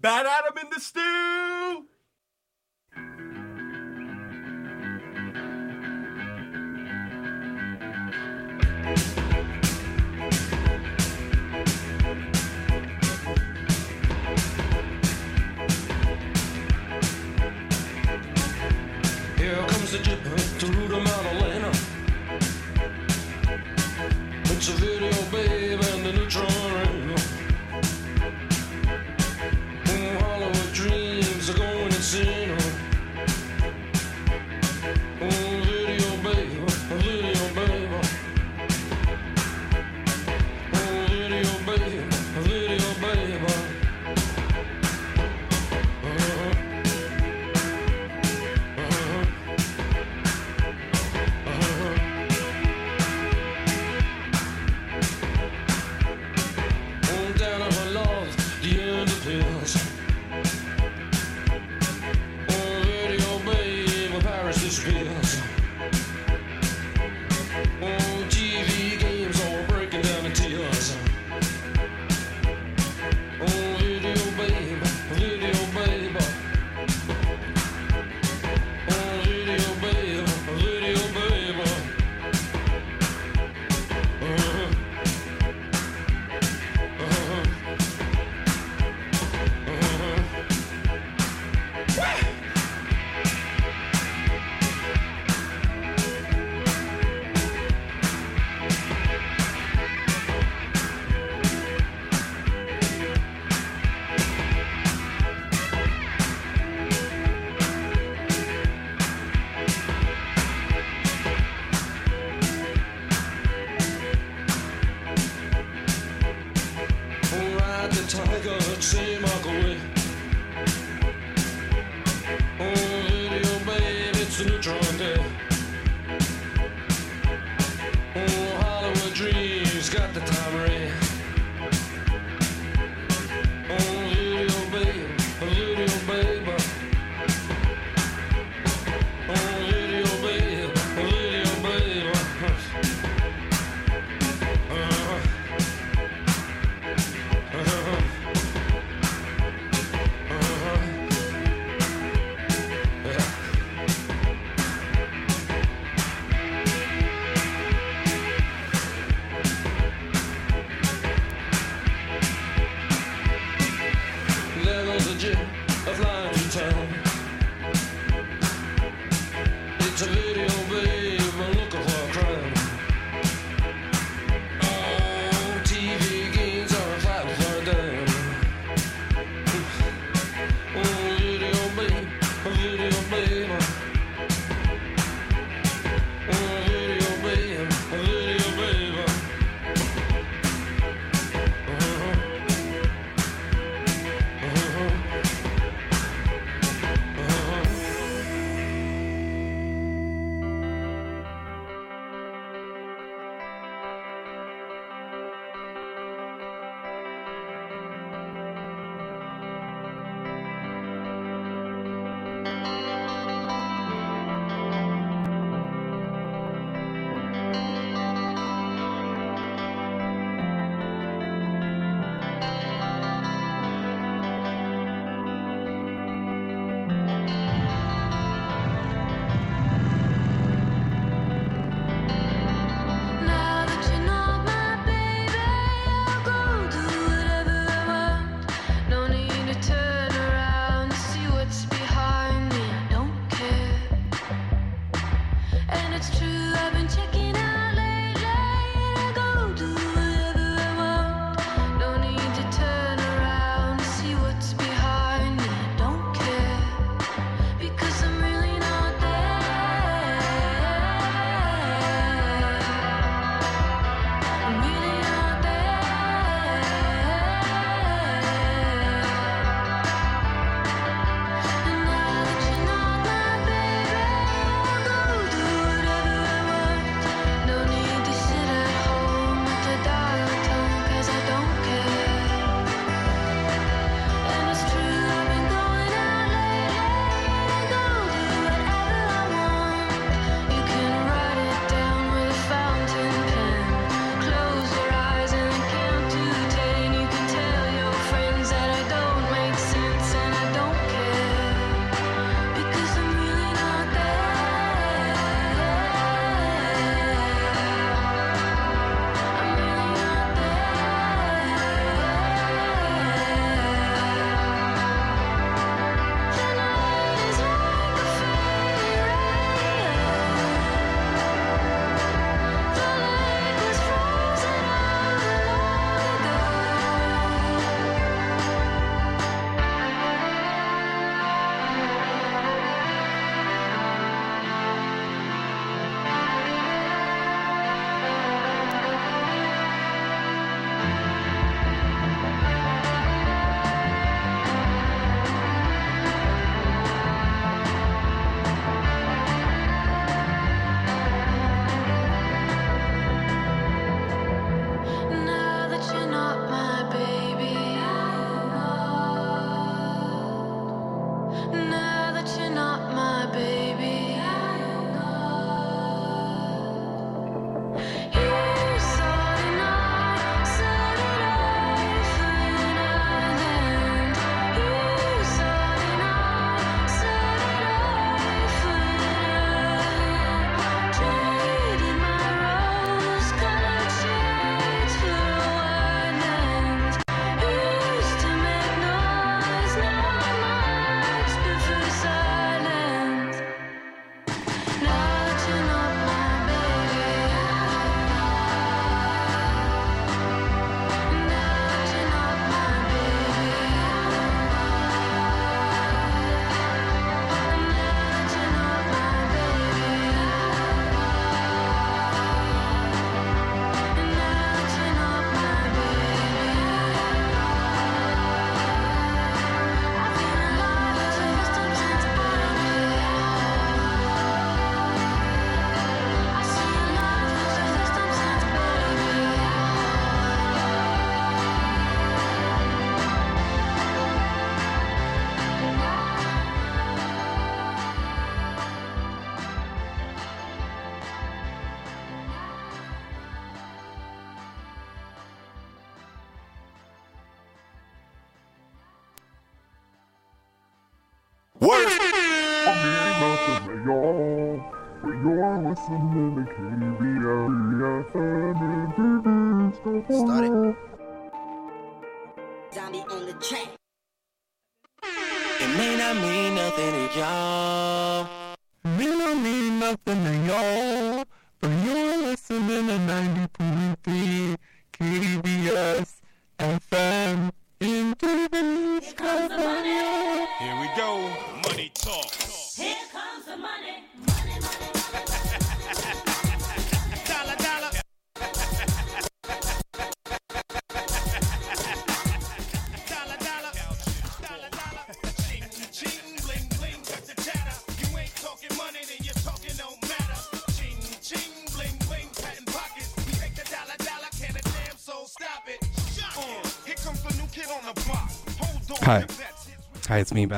Bad Adam in the stew. Here comes the jipper to root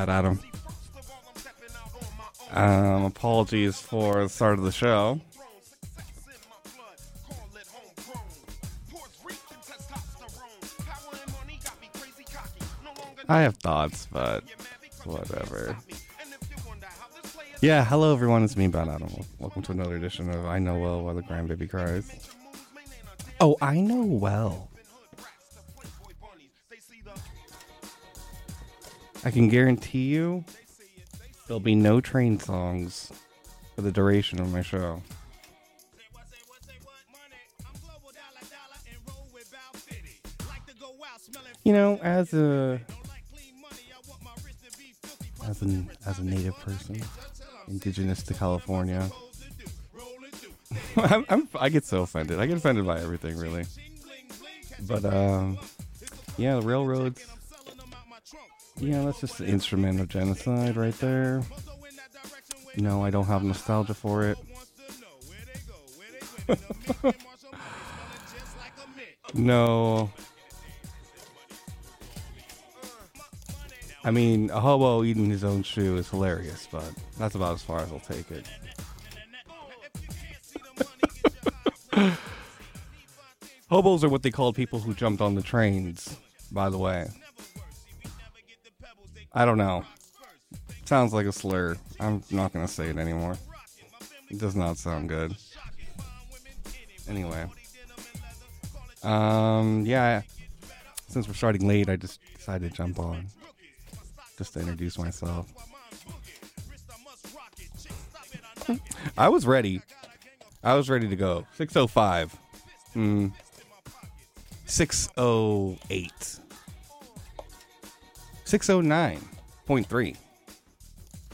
out on my own. Um, apologies for the start of the show. Me I have thoughts, but whatever. me. Yeah, hello everyone, it's me, Bad Adam. Welcome to another edition of I Know Well Why the Crying Baby Cries. Oh, I know well. I can guarantee you there'll be no train songs for the duration of my show. You know, as a as an as a native person, indigenous to California, I'm, I'm I get so offended. I get offended by everything, really. But um, yeah, the railroads. Yeah, that's just the instrument of genocide right there. No, I don't have nostalgia for it. no. I mean, a hobo eating his own shoe is hilarious, but that's about as far as I'll take it. Hobos are what they called people who jumped on the trains, by the way. I don't know. Sounds like a slur. I'm not to say it anymore. It does not sound good. Anyway. Um, yeah. Since we're starting late, I just decided to jump on. Just to introduce myself. I was ready. I was ready to go. 605. Hmm. 608. 609.3.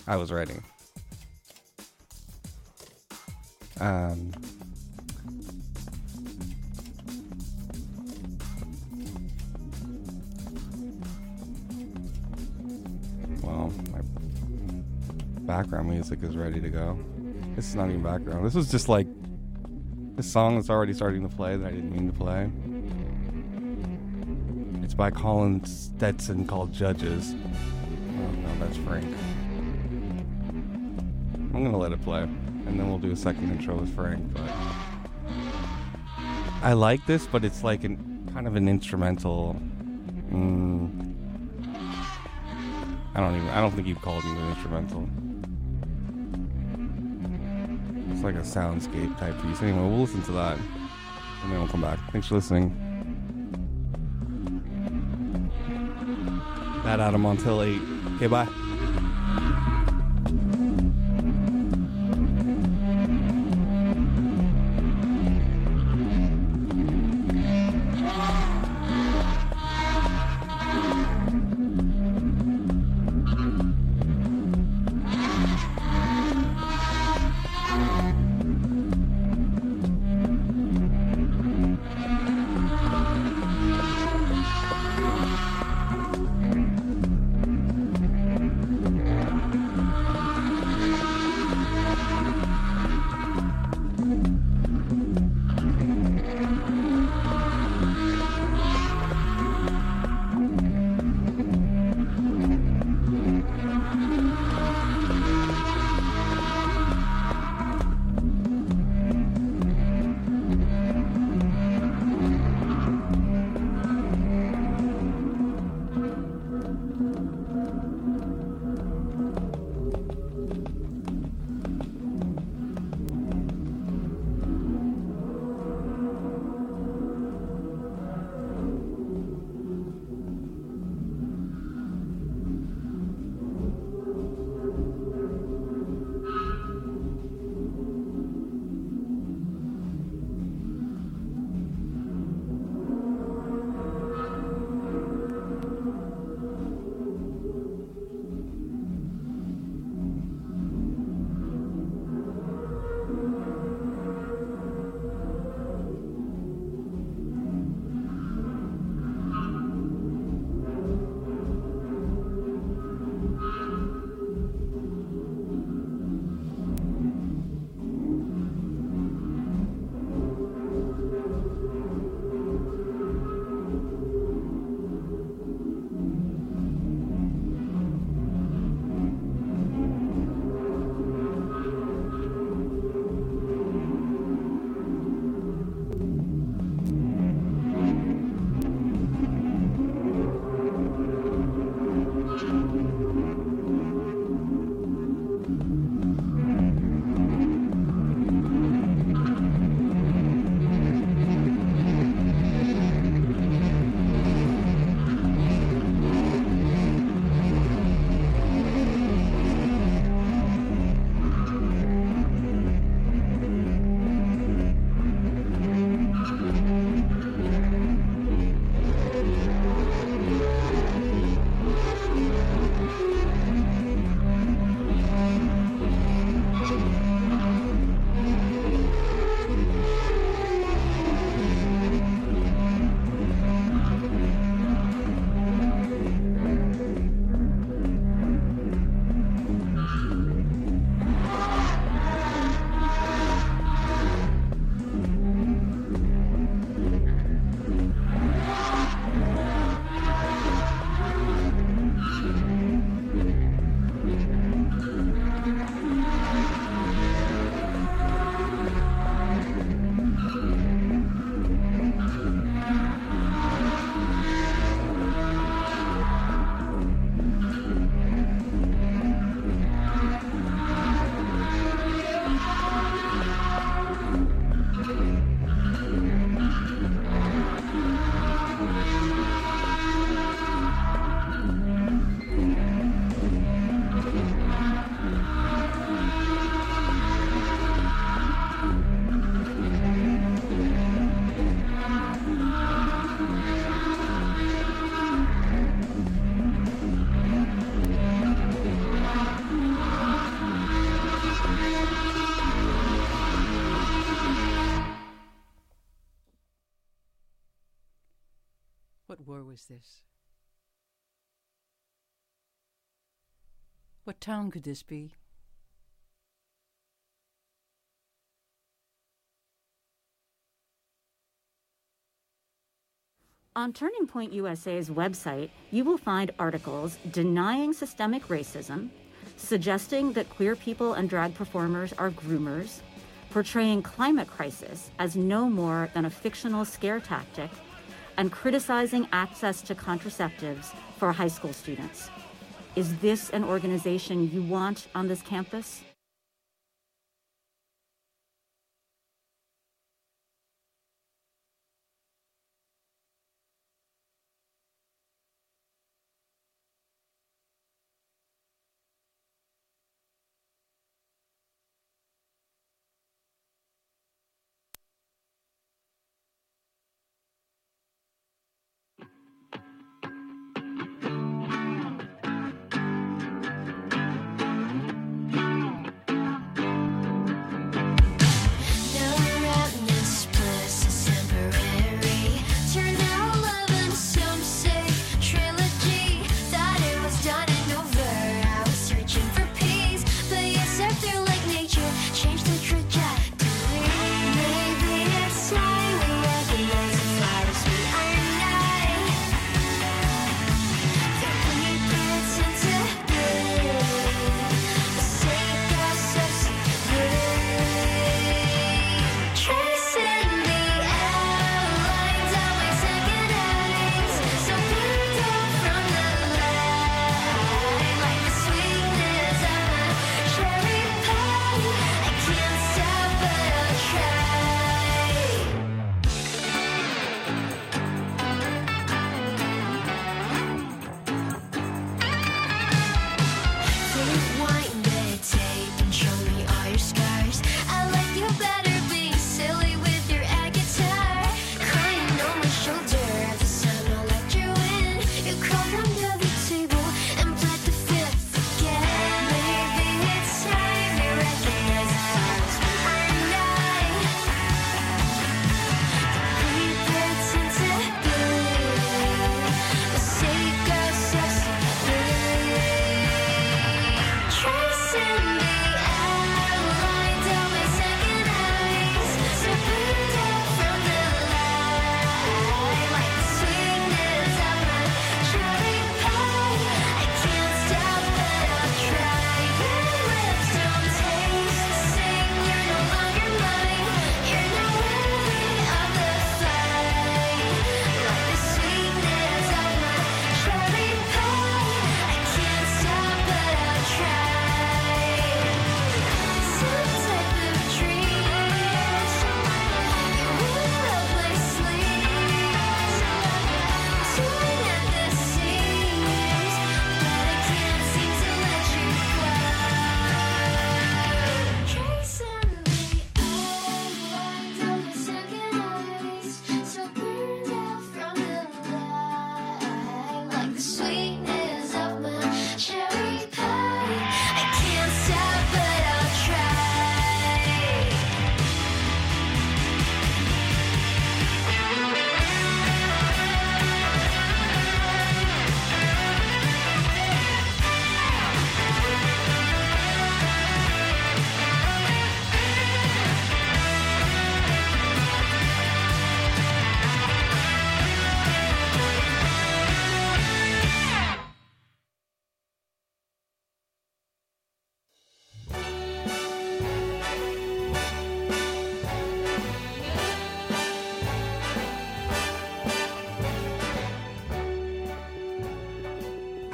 I was ready. Um, well, my background music is ready to go. This is not even background. This is just like this song that's already starting to play that I didn't mean to play. By Colin Stetson called Judges. Oh no, that's Frank. I'm gonna let it play, and then we'll do a second intro with Frank. But I like this, but it's like an kind of an instrumental. Mm, I don't even. I don't think you'd call it an instrumental. It's like a soundscape type piece. Anyway, we'll listen to that, and then we'll come back. Thanks for listening. Bad Adam until eight. Okay, bye. this? What town could this be? On Turning Point USA's website, you will find articles denying systemic racism, suggesting that queer people and drag performers are groomers, portraying climate crisis as no more than a fictional scare tactic and criticizing access to contraceptives for high school students. Is this an organization you want on this campus?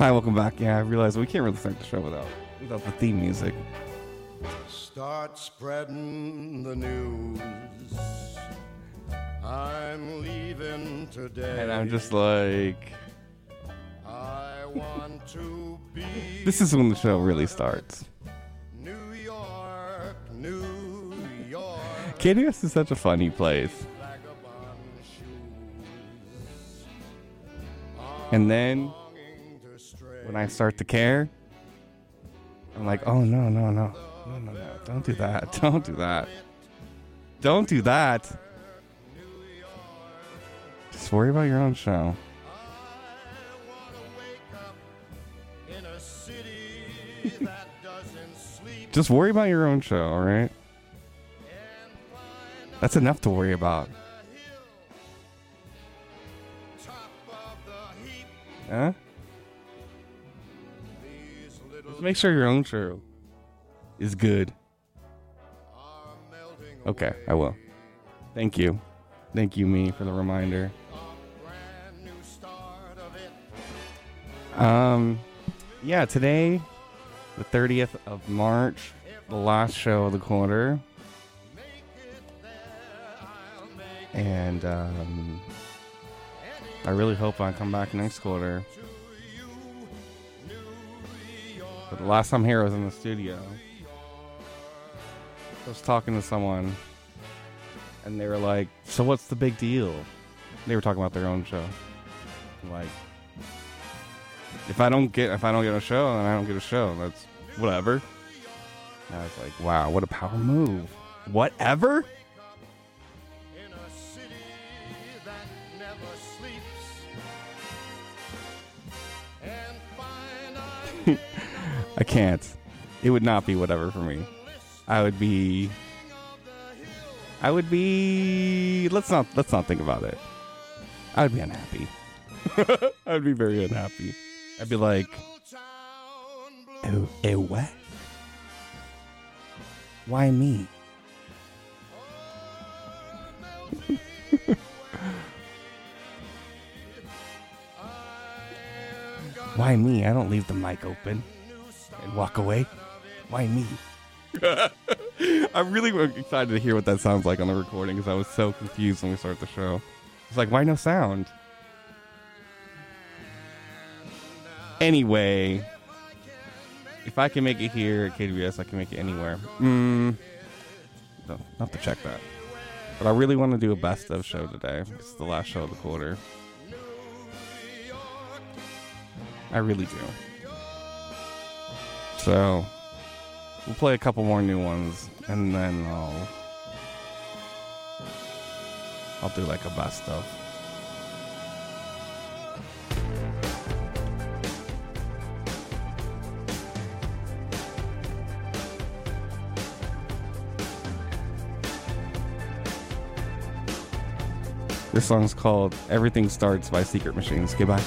Hi, welcome back. Yeah, I realize we can't really start the show without without the theme music. Start spreading the news. I'm leaving today. And I'm just like I want to be This is when the show really starts. New York, New York. KDS is such a funny place. And then when I start to care, I'm like, oh no, no, no, no, no, no! Don't do that! Don't do that! Don't do that! Just worry about your own show. Just worry about your own show, all right? That's enough to worry about. Huh? Just make sure your own show is good. Okay, I will. Thank you. Thank you, me, for the reminder. Um, yeah, today, the 30th of March, the last show of the quarter. And um, I really hope I come back next quarter. But the last time here I was in the studio. I was talking to someone, and they were like, "So what's the big deal?" They were talking about their own show. Like, if I don't get if I don't get a show, then I don't get a show. That's whatever. And I was like, "Wow, what a power move!" Whatever. I can't. It would not be whatever for me. I would be. I would be. Let's not. Let's not think about it. I would be unhappy. I would be very unhappy. I'd be like, oh, eh, what? Why me? Why me? I don't leave the mic open and walk away. Why me? I'm really excited to hear what that sounds like on the recording because I was so confused when we started the show. It's like, why no sound? Anyway, if I can make it here at KWS, I can make it anywhere. Mm, no, not to check that. But I really want to do a best of show today. It's the last show of the quarter. I really do. So, we'll play a couple more new ones, and then I'll I'll do like a best of. This song's called Everything Starts by Secret Machines. Goodbye.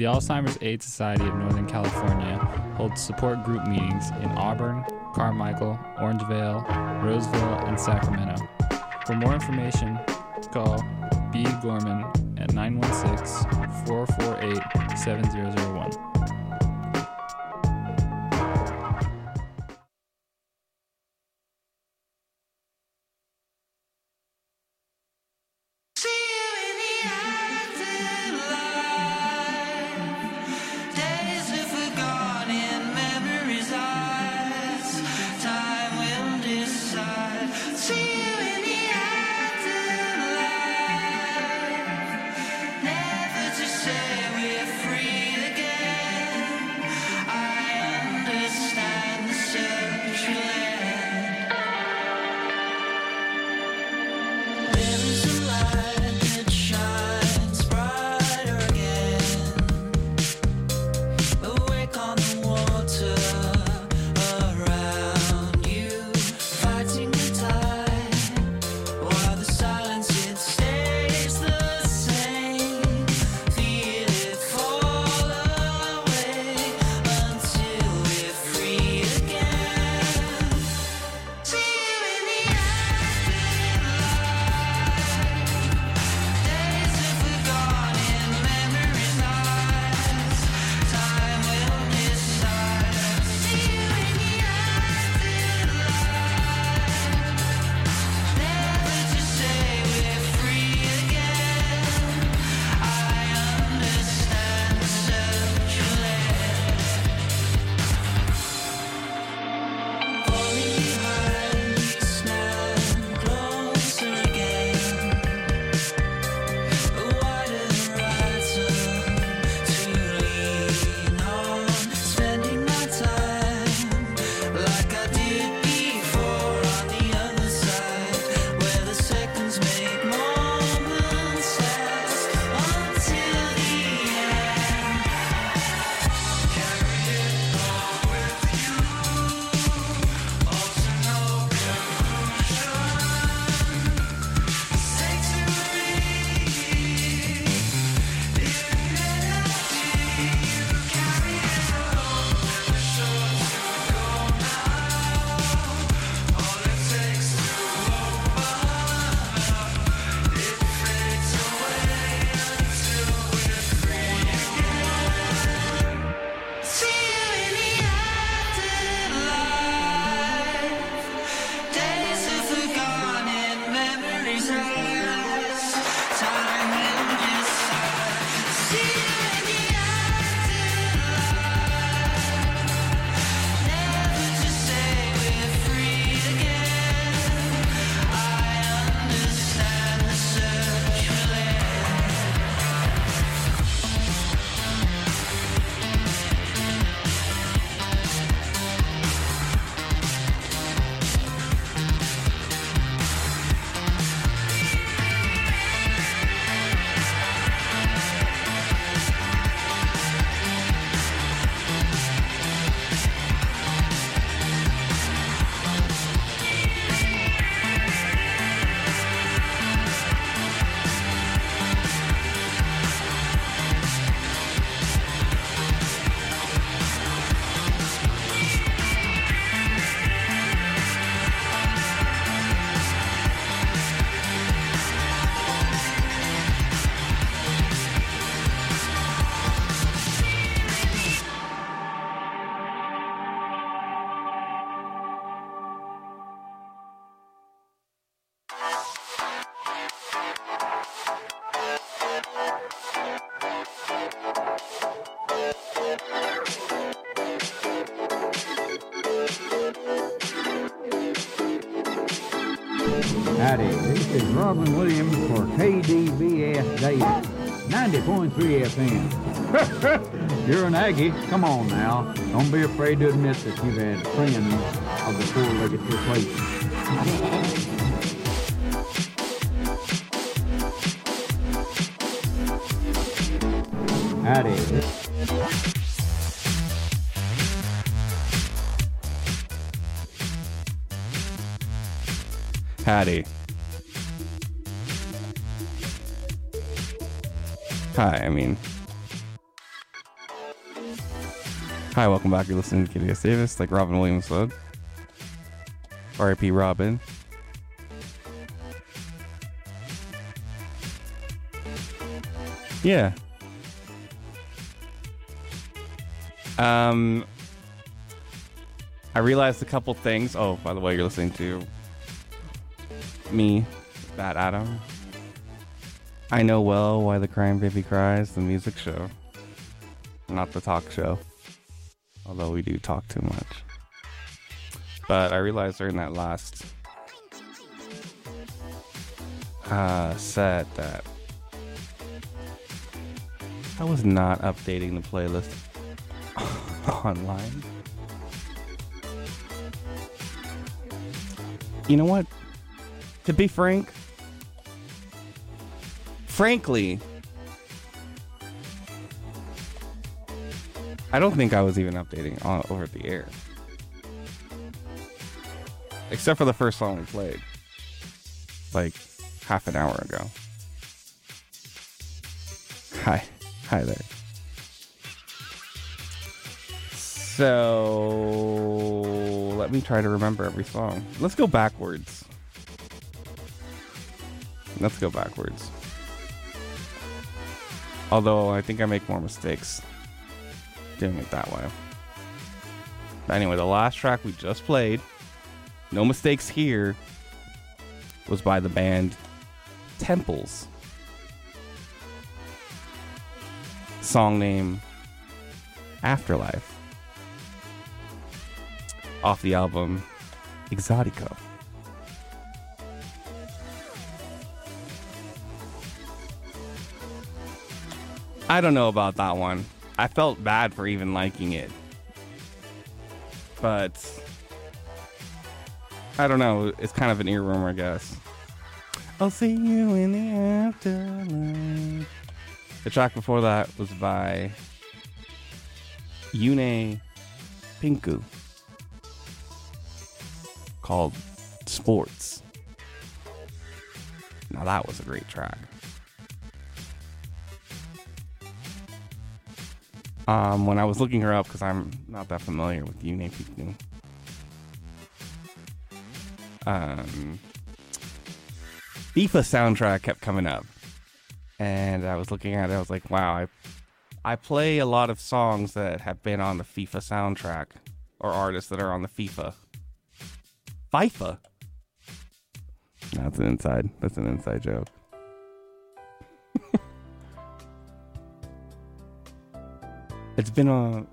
The Alzheimer's Aid Society of Northern California holds support group meetings in Auburn, Carmichael, Orangevale, Roseville, and Sacramento. For more information, call B. Gorman at 916 448 7001. 103 FM. You're an Aggie. Come on now. Don't be afraid to admit that you've had friends of the four-legged persuasion. Howdy. Howdy. Hi, I mean. Hi, welcome back. You're listening to KDVS Davis, like Robin Williams said. RIP Robin. Yeah. Um, I realized a couple things. Oh, by the way, you're listening to me, Bad Adam. I know well why the crying baby cries, the music show, not the talk show. Although we do talk too much. But I realized during that last uh, set that I was not updating the playlist online. You know what? To be frank, frankly, I don't think I was even updating on, over the air. Except for the first song we played. Like half an hour ago. Hi. Hi there. So let me try to remember every song. Let's go backwards. Let's go backwards. Although I think I make more mistakes doing it that way. Anyway, the last track we just played, no mistakes here, was by the band Temples. Song name Afterlife. Off the album Exotico. I don't know about that one. I felt bad for even liking it. But I don't know. It's kind of an earworm, I guess. I'll see you in the afterlife. The track before that was by Yune Pinku called Sports. Now that was a great track. Um, when I was looking her up, because I'm not that familiar with Yune Pinku, um, FIFA soundtrack kept coming up, and I was looking at it. I was like, "Wow, I, I play a lot of songs that have been on the FIFA soundtrack, or artists that are on the FIFA, FIFA." That's an inside. That's an inside joke. It's been uh,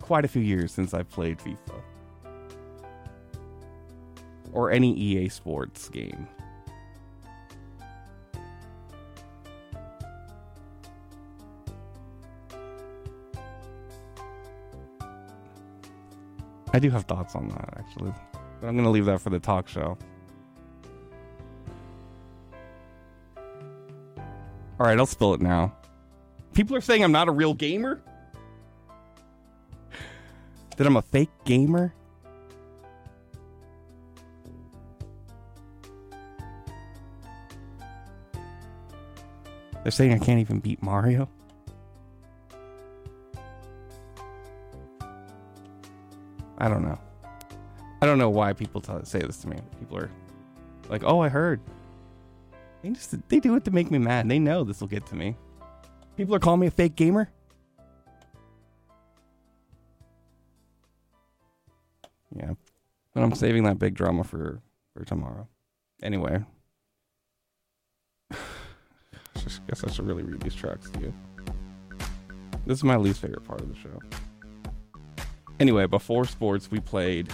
quite a few years since I've played FIFA or any EA Sports game. I do have thoughts on that actually, but I'm gonna leave that for the talk show. All right, I'll spill it now. People are saying I'm not a real gamer. That I'm a fake gamer. They're saying I can't even beat Mario. I don't know. I don't know why people tell, say this to me. People are like, "Oh, I heard." They just they do it to make me mad. They know this will get to me. People are calling me a fake gamer. I'm saving that big drama for for tomorrow. Anyway, I guess I should really read these tracks to you. This is my least favorite part of the show. Anyway, before sports, we played.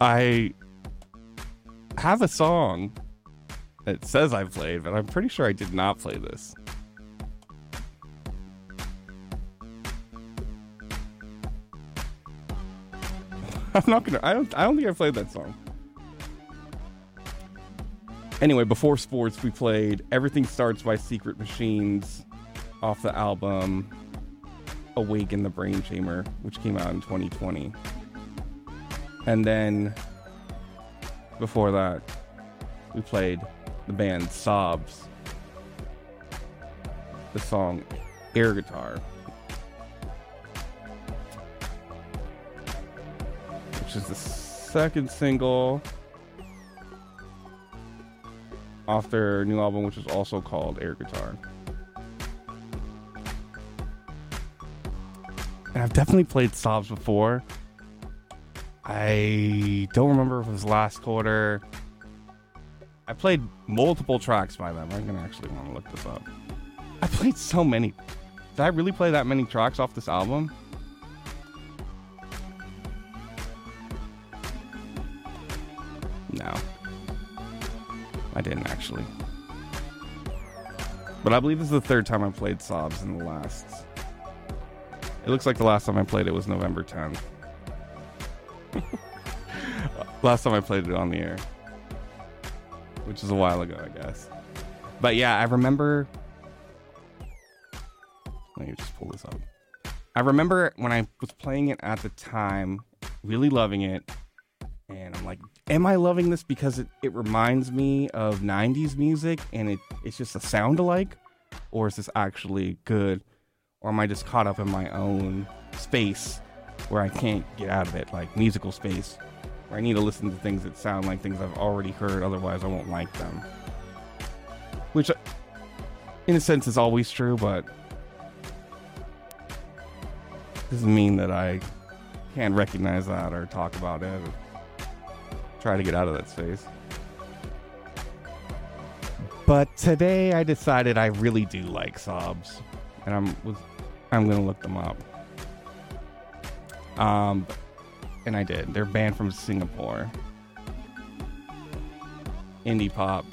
I have a song that says I played, but I'm pretty sure I did not play this. I'm not gonna. I don't. I don't think I played that song. Anyway, before sports, we played "Everything Starts" by Secret Machines off the album "Awake in the Brain Chamber, which came out in 2020. And then before that, we played the band Sobs. The song Air Guitar. Which is the second single off their new album, which is also called Air Guitar. And I've definitely played Sobs before. I don't remember if it was last quarter. I played multiple tracks by them. I'm gonna actually want to look this up. I played so many. Did I really play that many tracks off this album? No. I didn't actually. But I believe this is the third time I played Sobs in the last. It looks like the last time I played it was November 10th. last time I played it on the air. Which is a while ago, I guess. But yeah, I remember. Let me just pull this up. I remember when I was playing it at the time, really loving it. And I'm like, am I loving this because it, it reminds me of 90s music and it, it's just a sound alike? Or is this actually good? Or am I just caught up in my own space where I can't get out of it, like musical space, where I need to listen to things that sound like things I've already heard, otherwise I won't like them? Which, in a sense, is always true, but doesn't mean that I can't recognize that or talk about it or try to get out of that space. But today I decided I really do like Sobs, and I'm was I'm gonna look them up. Um, and I did. They're band from Singapore. Indie pop.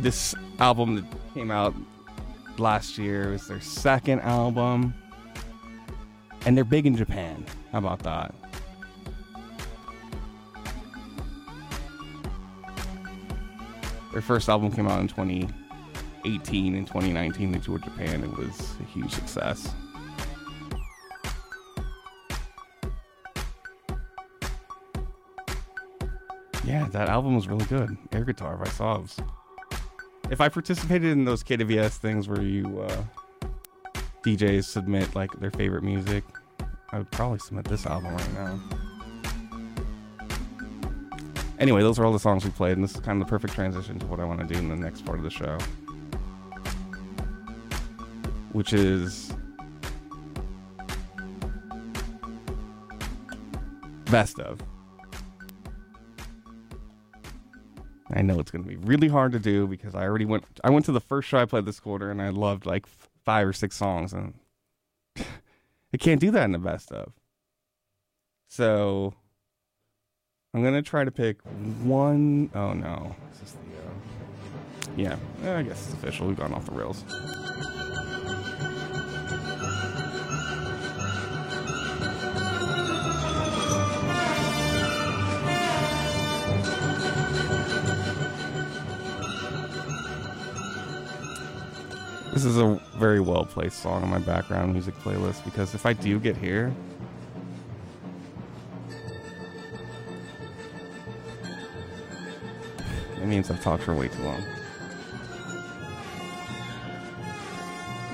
This album that came out last year was their second album. And they're big in Japan. How about that? Their first album came out in 2018 and 2019. They toured Japan. It was a huge success. Yeah, that album was really good. Air Guitar by Sobs. If I participated in those KWS things where you uh, DJs submit like their favorite music, I would probably submit this album right now. Anyway, those are all the songs we played, and this is kind of the perfect transition to what I want to do in the next part of the show. Which is best of. I know it's going to be really hard to do because I already went. I went to the first show I played this quarter, and I loved like five or six songs, and I can't do that in the best of. So I'm gonna try to pick one oh no, the? Uh, yeah, I guess it's official. We've gone off the rails. This is a very well placed song on my background music playlist because if I do get here, it means I've talked for way too long.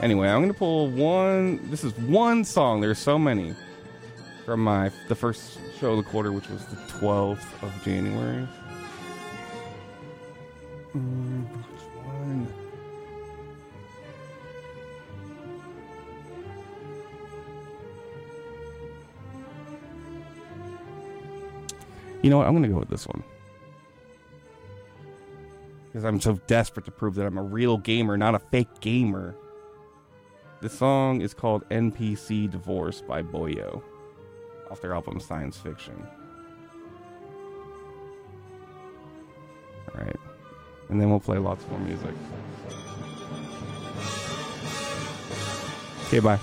Anyway, I'm gonna pull one. This is one song. There's so many from my the first show of the quarter, which was the 12th of January. You know what? I'm going to go with this one. Because I'm so desperate to prove that I'm a real gamer, not a fake gamer. The song is called NPC Divorce by Boyo off their album Science Fiction. Alright. And then we'll play lots more music. Okay, bye.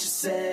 You say?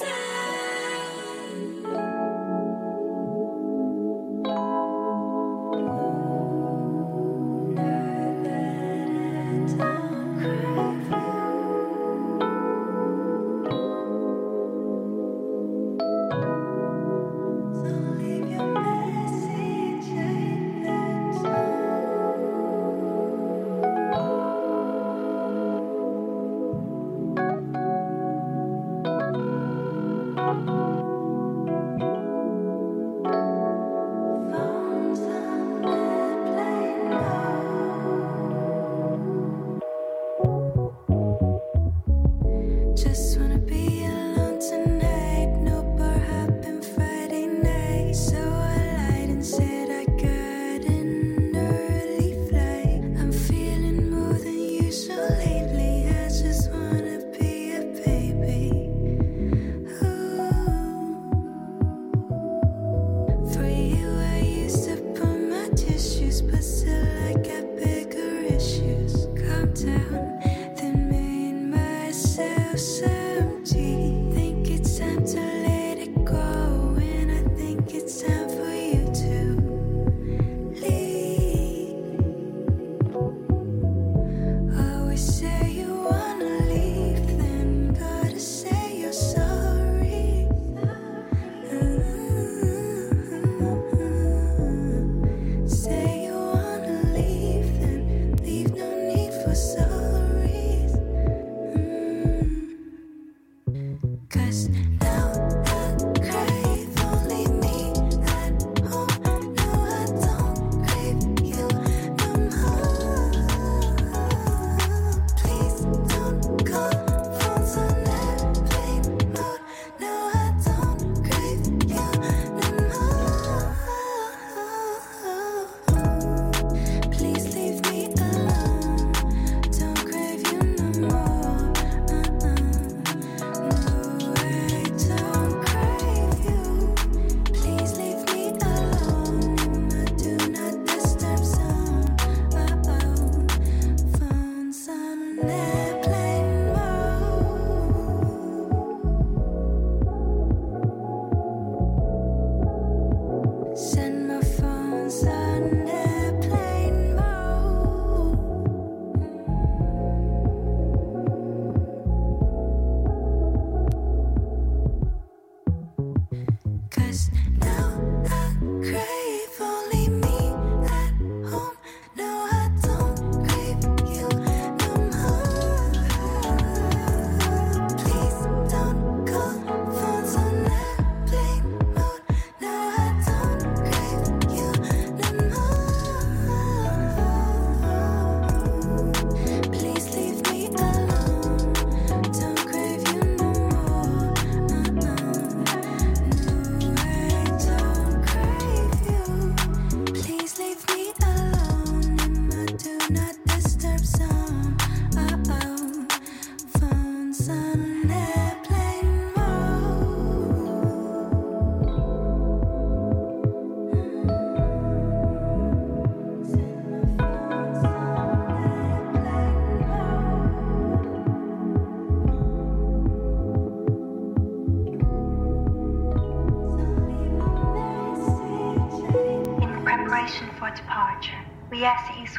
She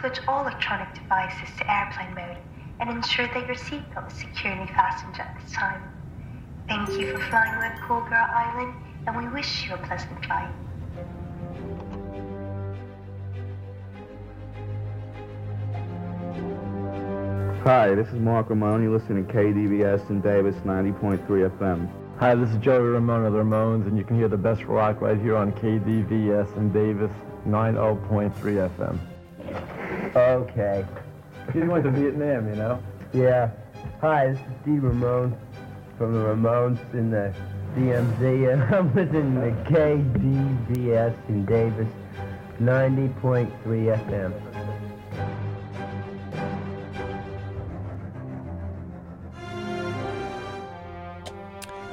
switch all electronic devices to airplane mode and ensure that your seatbelt is securely fastened at this time. Thank you for flying with Cool Girl Island, and we wish you a pleasant flight. Hi, this is Mark Ramone. You're listening to KDVS in Davis 90.3 FM. Hi, this is Joey Ramone of the Ramones, and you can hear the best rock right here on KDVS in Davis 90.3 FM. Okay. You went to Vietnam, you know? Yeah. Hi, this is D. Ramone from the Ramones in the DMZ, and I'm listening to KDVS in Davis 90.3 FM.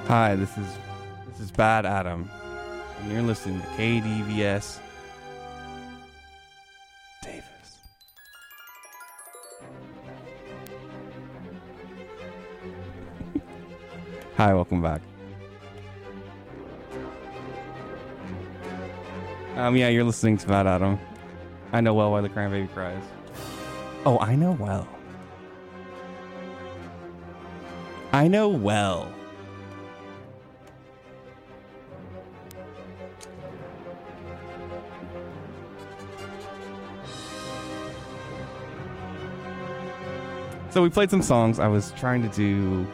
Hi, this is this is Bad Adam, and you're listening to KDVS Hi, welcome back. Um, yeah, you're listening to Bad Adam. I know well why the crying baby cries. Oh, I know well. I know well. So we played some songs. I was trying to do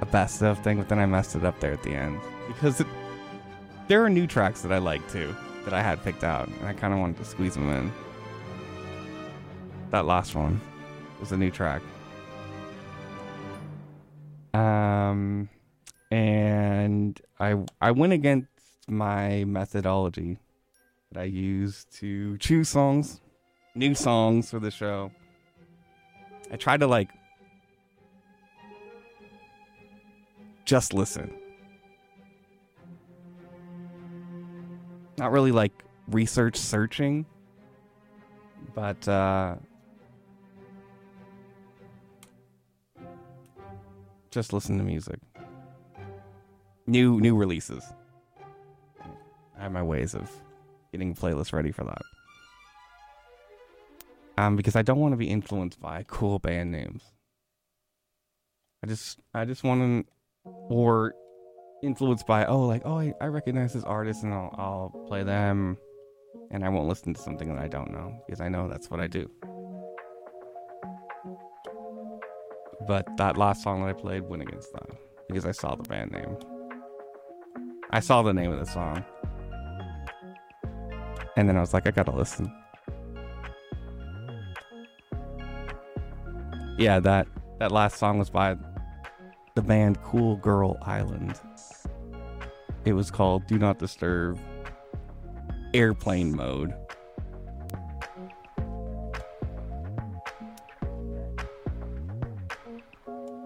a best of thing, but then I messed it up there at the end because it, there are new tracks that I like too that I had picked out, and I kind of wanted to squeeze them in. That last one was a new track. Um, and I I went against my methodology that I use to choose songs, new songs for the show. I tried to like just listen. Not really like research searching, but uh just listen to music. New new releases. I have my ways of getting playlists ready for that um, because I don't want to be influenced by cool band names. I just, I just want or influenced by, oh, like, oh, I, I recognize this artist and I'll, I'll play them, and I won't listen to something that I don't know because I know that's what I do. But that last song that I played went against that because I saw the band name. I saw the name of the song. And then I was like, I gotta listen. yeah, that that last song was by the band Cool Girl Island. It was called Do Not Disturb Airplane Mode.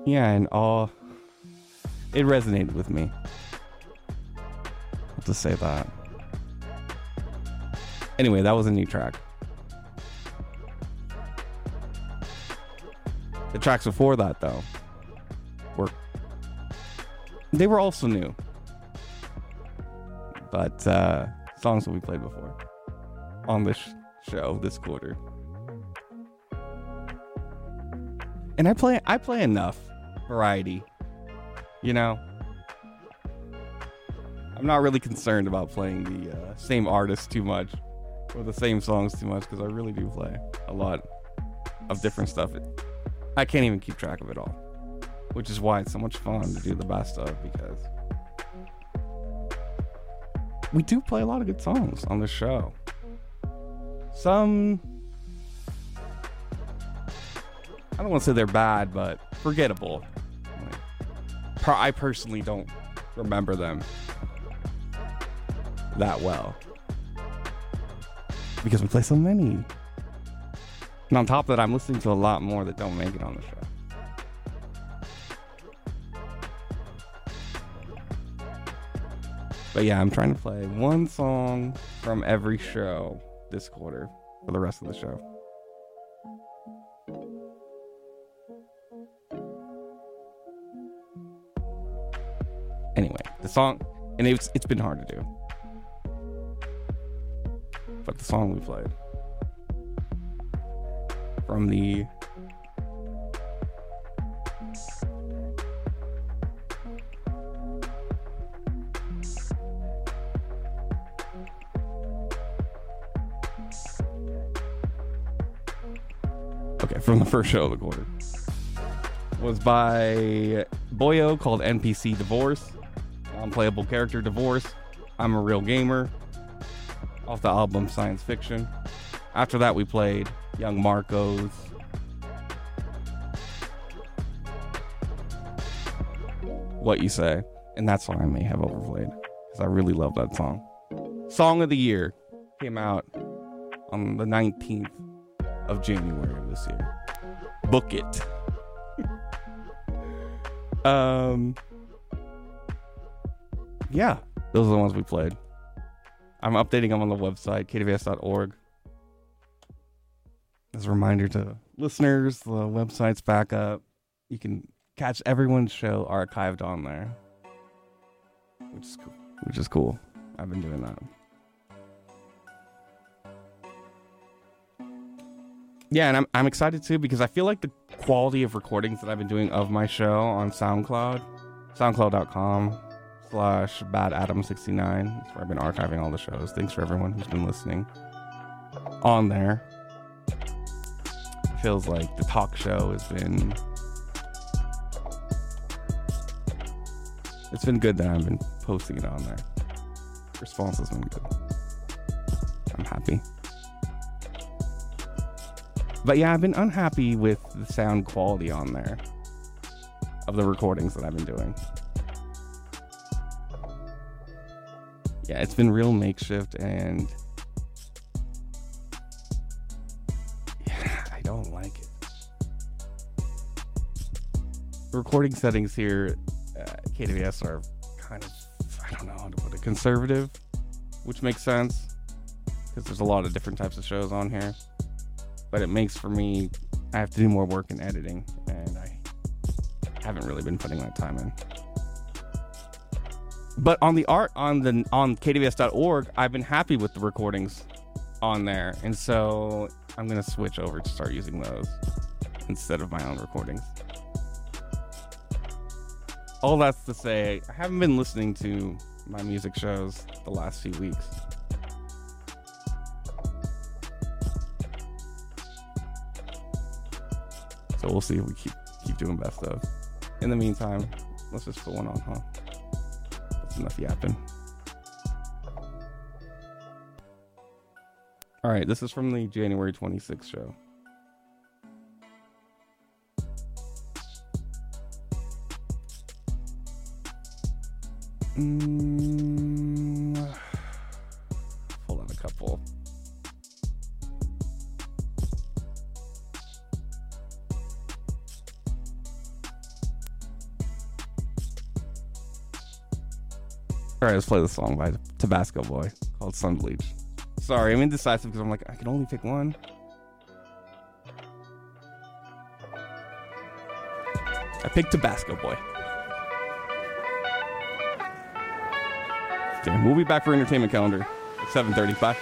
Yeah, and all it resonated with me. I'll just say that. Anyway, that was a new track. The tracks before that, though, they were also new, but uh, songs that we played before on this show this quarter. And I play I play enough variety, you know. I'm not really concerned about playing the uh, same artist too much or the same songs too much because I really do play a lot of different stuff. I can't even keep track of it all, which is why it's so much fun to do the best of because we do play a lot of good songs on the show. Some I don't want to say they're bad, but forgettable. Like, I personally don't remember them that well because we play so many. And on top of that, I'm listening to a lot more that don't make it on the show. But yeah, I'm trying to play one song from every show this quarter for the rest of the show. Anyway, the song, and it's it's been hard to do. But the song we played from the from the first show of the quarter. Was by Boyo called NPC Divorce. Unplayable character Divorce. I'm a real gamer. Off the album Science Fiction. After that, we played Young Marcos. What You Say. And that song I may have overplayed because I really love that song. Song of the Year came out on the 19th of January of this year. Book it. um Yeah, those are the ones we played. I'm updating them on the website, kdvs.org. As a reminder to listeners, the website's back up. You can catch everyone's show archived on there. Which is. Which is cool. I've been doing that. Yeah, and I'm I'm excited too because I feel like the quality of recordings that I've been doing of my show on SoundCloud, SoundCloud.com slash Bad Adam 69. That's where I've been archiving all the shows. Thanks for everyone who's been listening on there. Feels like the talk show has been it's been good that I've been posting it on there. Response has been good. I'm happy. But yeah, I've been unhappy with the sound quality on there of the recordings that I've been doing. Yeah, it's been real makeshift and yeah, I don't like it. Recording settings here at KDVS are kind of, I don't know how to put it, conservative, which makes sense because there's a lot of different types of shows on here but it makes for me I have to do more work in editing and I haven't really been putting that time in. But on the art on the on kdvs.org, I've been happy with the recordings on there. And so I'm to switch over to start using those instead of my own recordings. All that's to say, I haven't been listening to my music shows the last few weeks. We'll see if we keep keep doing best of. In the meantime, let's just put one on, huh? That's enough yapping. All right, this is from the January 26th show. Mm, All right, let's play the song by Tabasco Boy called Sun Bleach. Sorry, I'm indecisive because I'm like, I can only pick one. I picked Tabasco Boy. Okay, we'll be back for entertainment calendar at 7:30.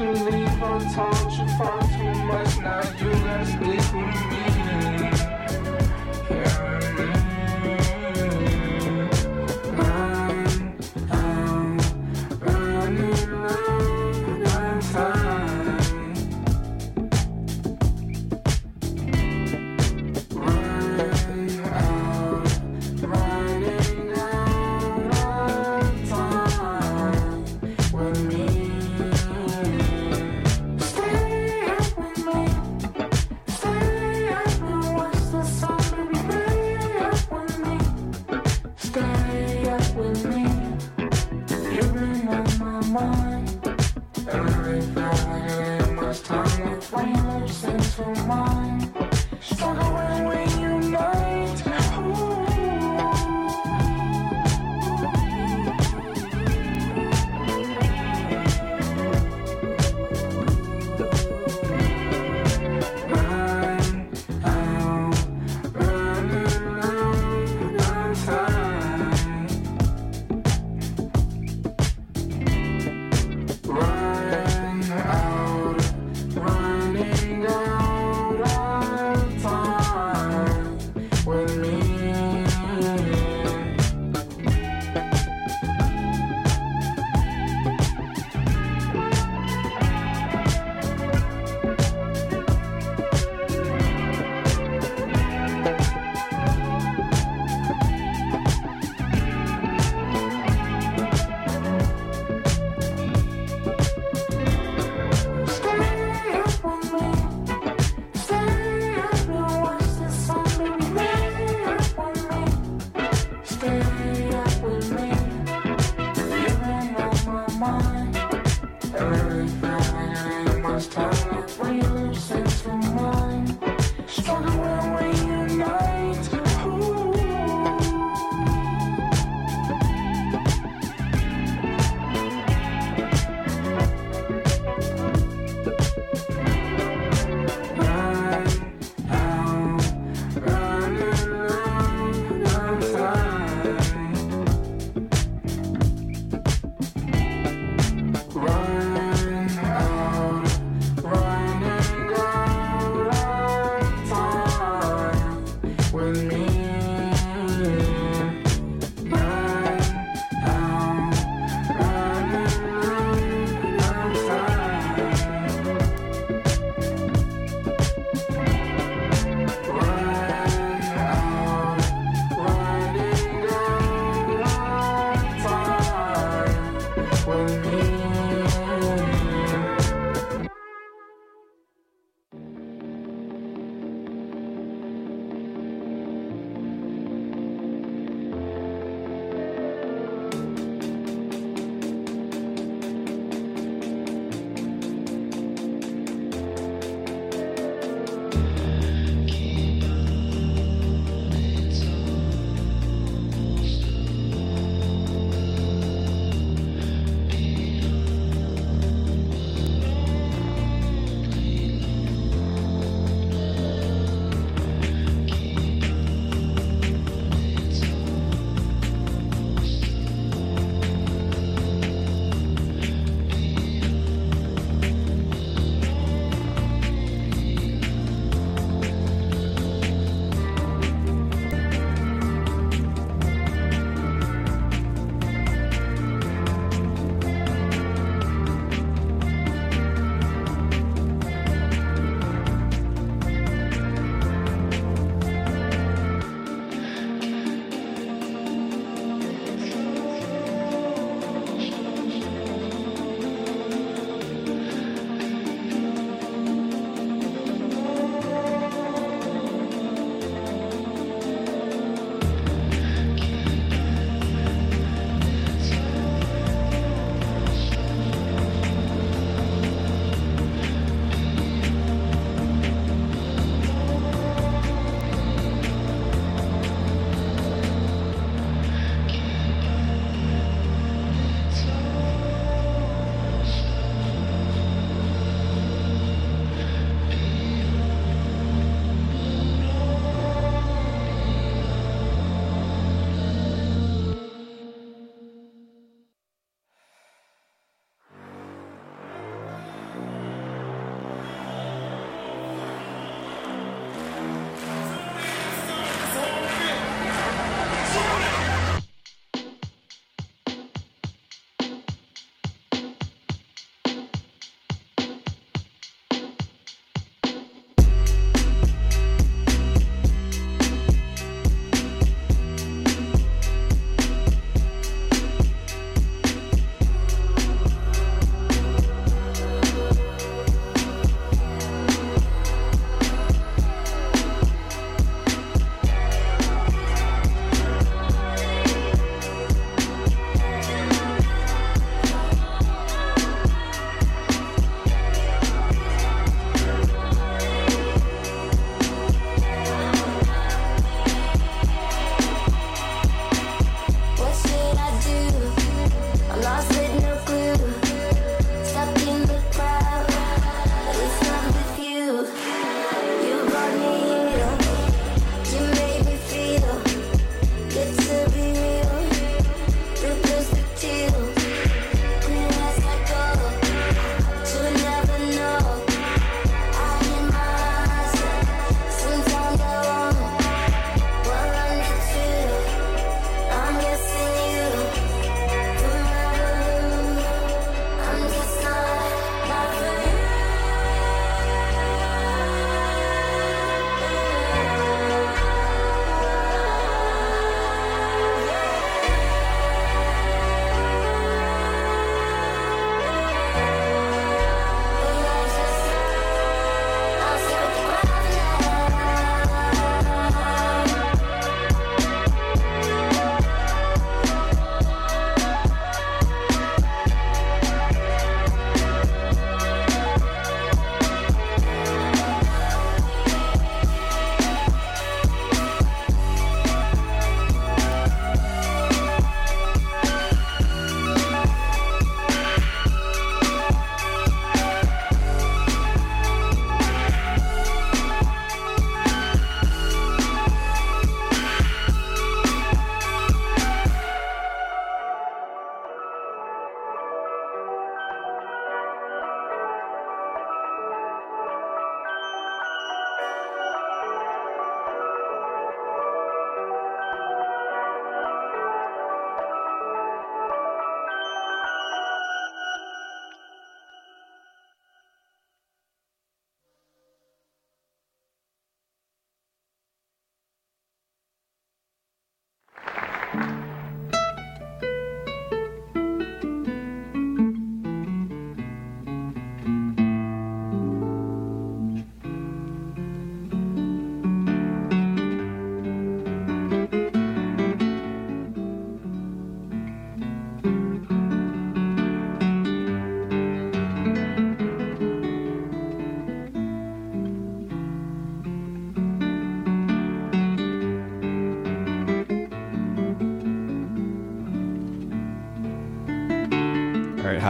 to leave untouched and find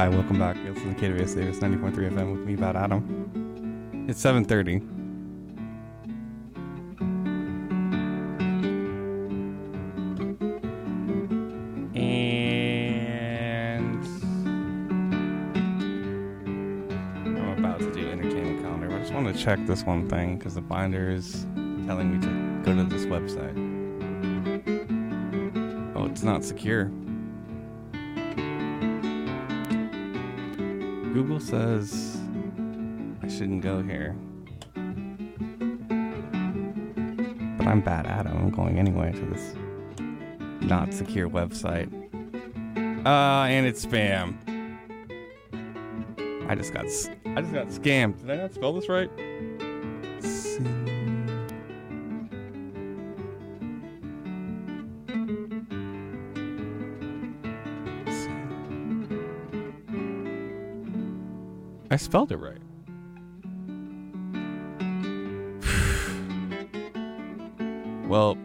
hi, welcome back. It's the KDVS Davis 90.3 FM with me, Bad Adam. It's 7.30. And I'm about to do entertainment calendar. but I just want to check this one thing because the binder is telling me to go to this website. Oh, it's not secure. Google says I shouldn't go here. But I'm bad at it. I'm going anyway to this not secure website. Uh, and it's spam. I just got I just got scammed. Did I not spell this right? Spelled it right. well,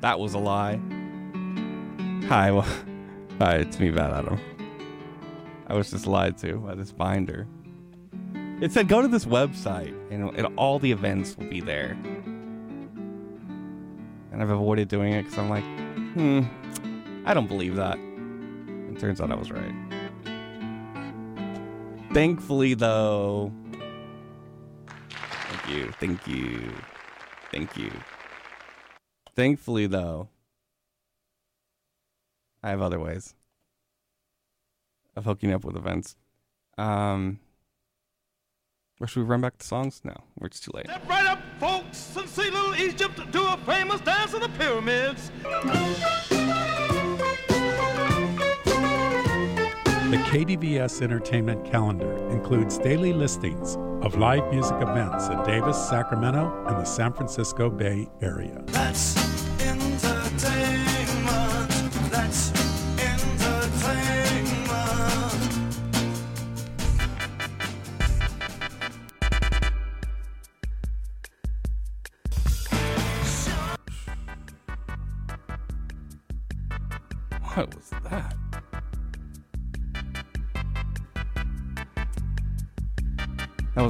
that was a lie. Hi, well, hi, it's me, Bad Adam. I was just lied to by this binder. It said go to this website, and, and all the events will be there. And I've avoided doing it because I'm like, hmm, I don't believe that. And turns out I was right. Thankfully, though. Thank you. Thank you. Thank you. Thankfully, though, I have other ways of hooking up with events. Um, or should we run back to songs? No, we're just too late. Step right up, folks, and see little Egypt do a famous dance of the pyramids. The KDVS Entertainment Calendar includes daily listings of live music events in Davis, Sacramento, and the San Francisco Bay Area. That's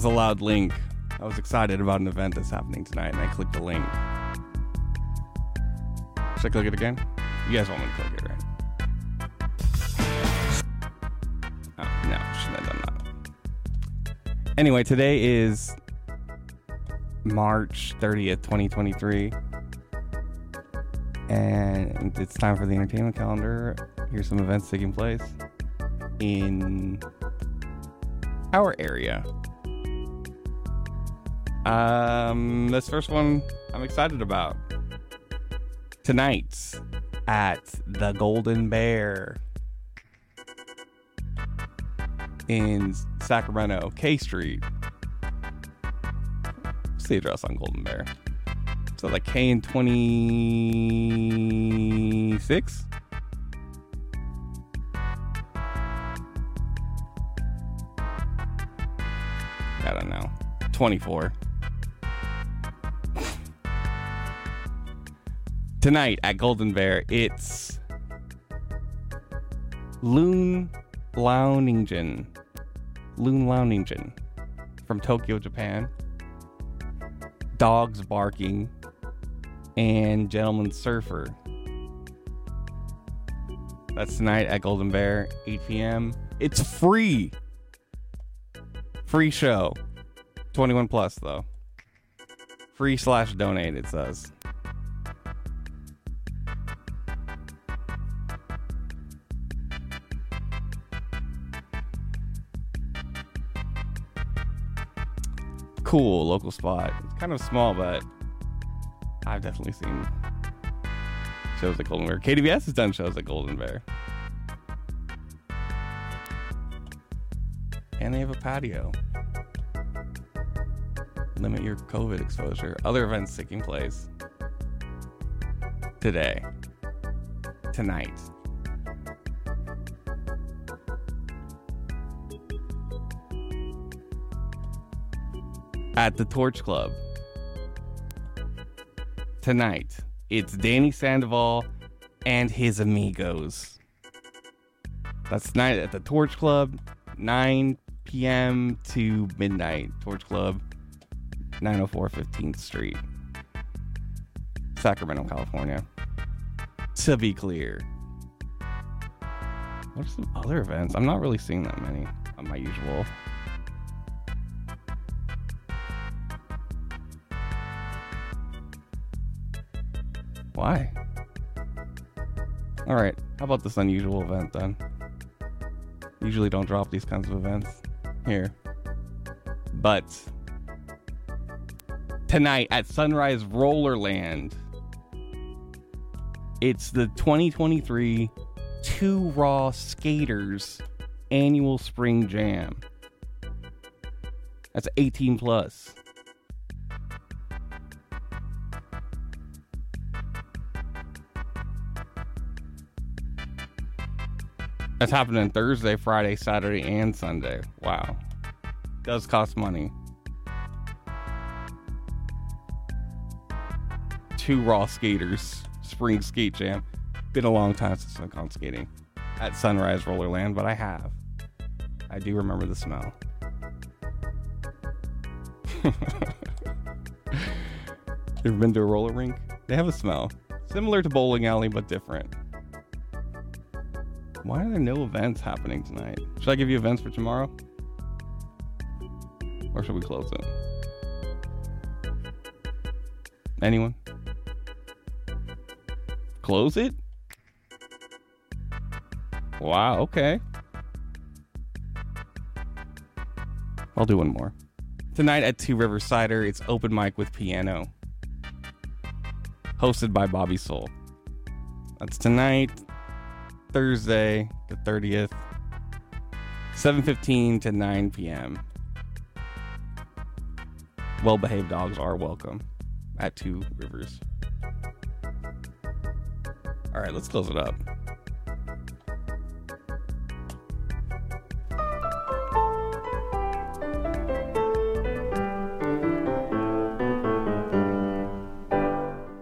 was a loud link. I was excited about an event that's happening tonight, and I clicked the link. Should I click it again? You guys want me to click it, right? Oh, no, shouldn't have done that. Anyway, today is March 30th, 2023. And it's time for the entertainment calendar. Here's some events taking place in our area. Um, this first one I'm excited about. Tonight at the Golden Bear in Sacramento, K Street. What's the address on Golden Bear? So like K and 26? I don't know. 24. Tonight at Golden Bear, it's Loon Launingen. Loon Launingen from Tokyo, Japan. Dogs barking and Gentleman Surfer. That's tonight at Golden Bear, 8 p.m. It's free. Free show. 21 plus though. Free slash donate, it says. Cool local spot. It's kind of small, but I've definitely seen shows at Golden Bear. KDVS has done shows at Golden Bear. And they have a patio. Limit your COVID exposure. Other events taking place today, tonight. At the Torch Club tonight. It's Danny Sandoval and his amigos. That's tonight at the Torch Club, 9 p.m. to midnight. Torch Club, 904 15th Street, Sacramento, California. To be clear. What are some other events? I'm not really seeing that many on my usual. Why? All right, how about this unusual event then? Usually don't drop these kinds of events here. But tonight at Sunrise Rollerland, it's the 2023 Two Raw Skaters annual spring jam. That's 18 plus. That's happening Thursday, Friday, Saturday, and Sunday. Wow. Does cost money. Two raw skaters, spring skate jam. Been a long time since I've gone skating at Sunrise Rollerland, but I have. I do remember the smell. you ever been to a roller rink? They have a smell. Similar to bowling alley, but different. Why are there no events happening tonight? Should I give you events for tomorrow? Or should we close it? Anyone? Close it? Wow, okay. I'll do one more. Tonight at Two River Cider, it's open mic with piano. Hosted by Bobby Soul. That's tonight, Thursday, the 30th, 7:15 to 9 p.m. Well-behaved dogs are welcome at Two Rivers. All right, let's close it up.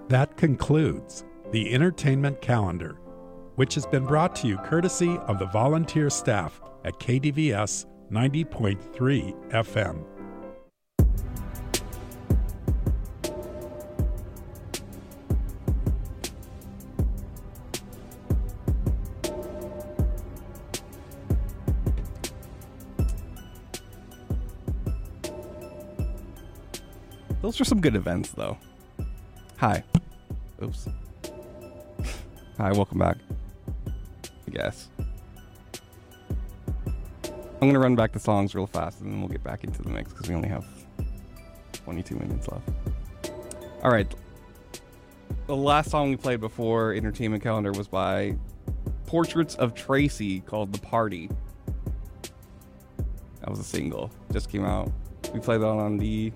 That concludes the entertainment calendar, which has been brought to you courtesy of the volunteer staff at KDVS 90.3 FM. Those are some good events, though. Hi. Oops. Hi, welcome back. Guess. I'm gonna run back the songs real fast, and then we'll get back into the mix because we only have 22 minutes left. All right. The last song we played before Entertainment Calendar was by Portraits of Tracy called "The Party." That was a single, just came out. We played that on the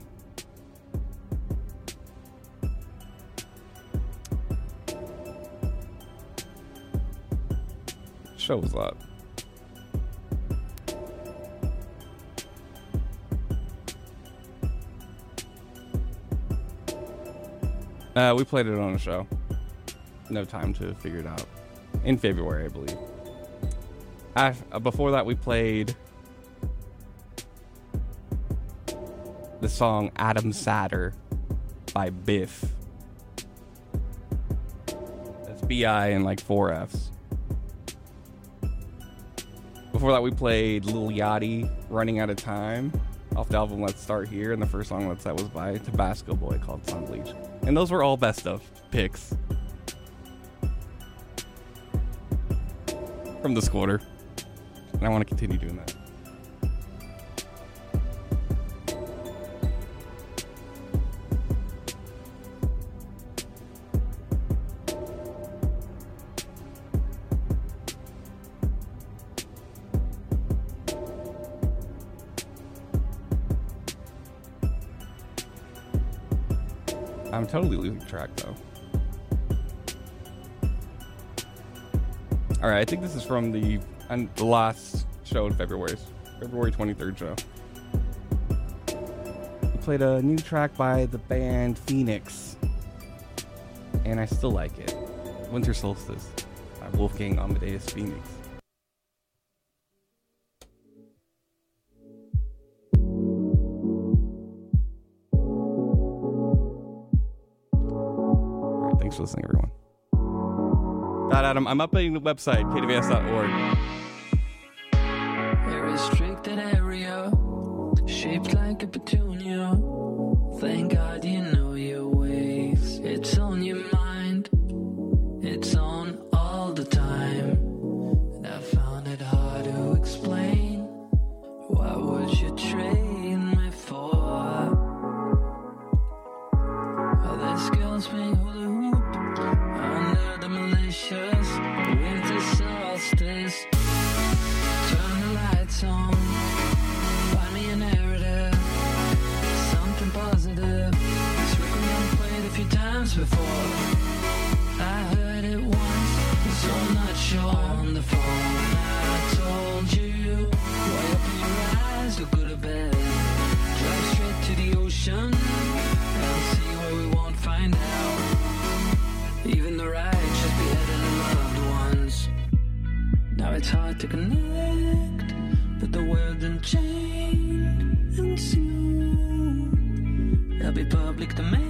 show was that? Uh, we played it on a show. No time to figure it out. In February, I believe. Af- uh, before that, we played the song Adam Satter by Biff. That's B I and like four F's. Before that, we played Lil Yachty, Running Out of Time, off the album Let's Start Here, and the first song that's that was by Tabasco Boy called Sun Bleach. And those were all best of picks from this quarter. And I want to continue doing that. Totally losing track though. All right, I think this is from the and the last show in February, February 23rd show. We played a new track by the band Phoenix, and I still like it. Winter Solstice by Wolfgang Amadeus Phoenix. I'm updating the website, kdvs.org. Area, shaped like a petunia. Thank God. to connect, but the world's unchained and soon there'll be public domain.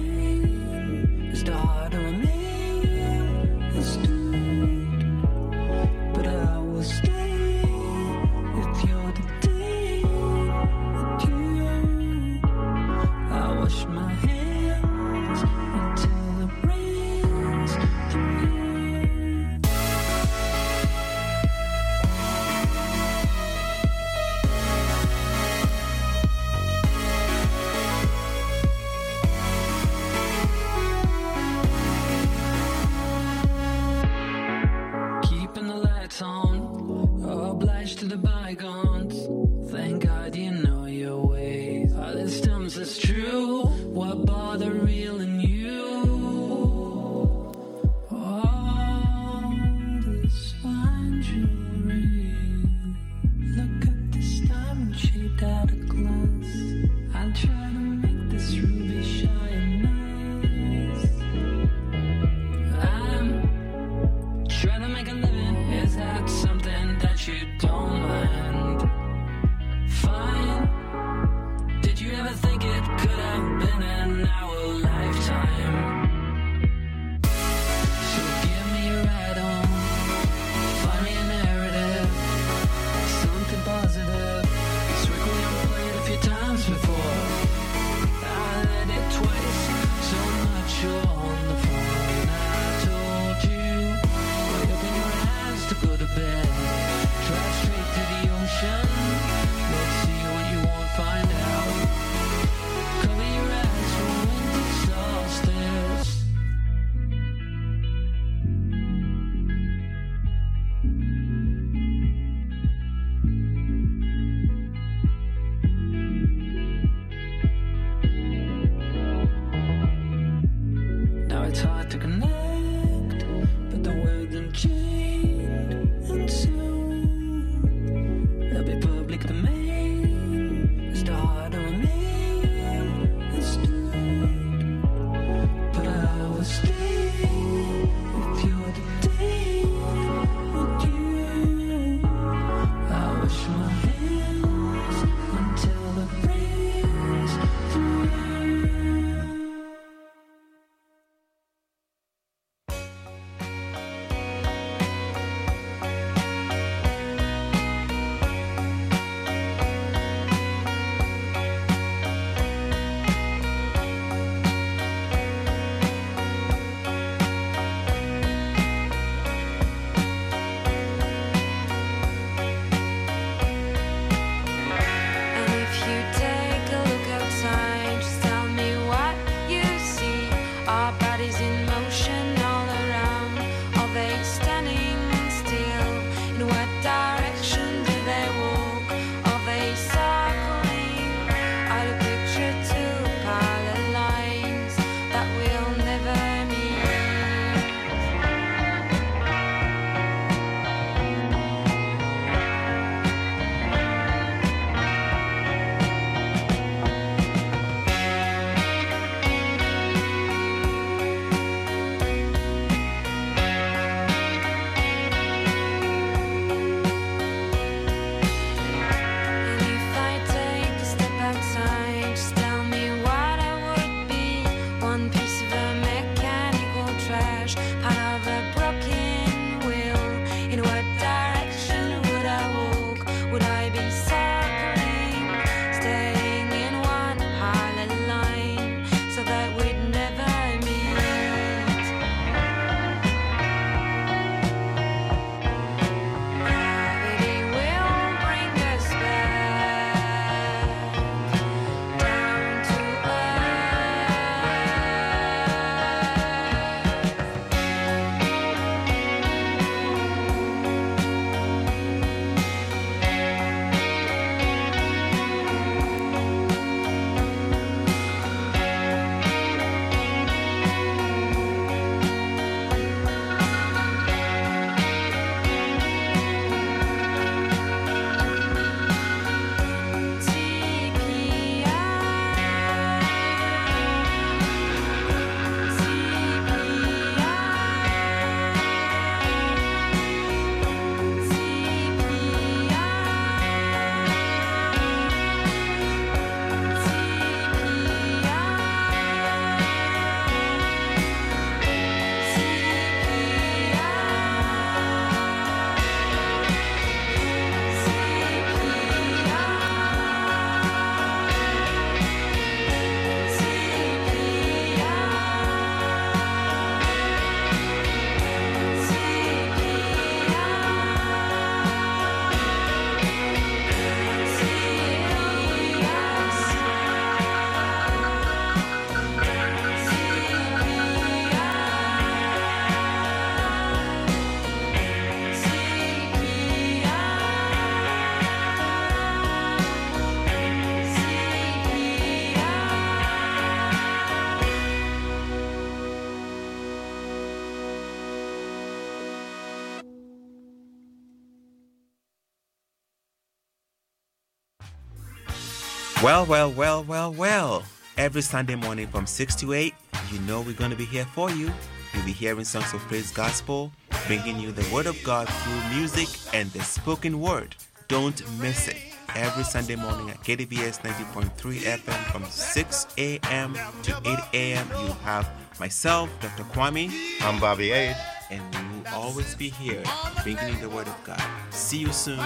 Well, well, well, well, well. Every Sunday morning from 6 to 8, you know we're going to be here for you. You'll be hearing songs of praise gospel, bringing you the word of God through music and the spoken word. Don't miss it. Every Sunday morning at KDVS 90.3 FM from 6 a.m. to 8 a.m., you have myself, Dr. Kwame. I'm Bobby Age. And we will always be here bringing you the word of God. See you soon,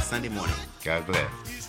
Sunday morning. God bless.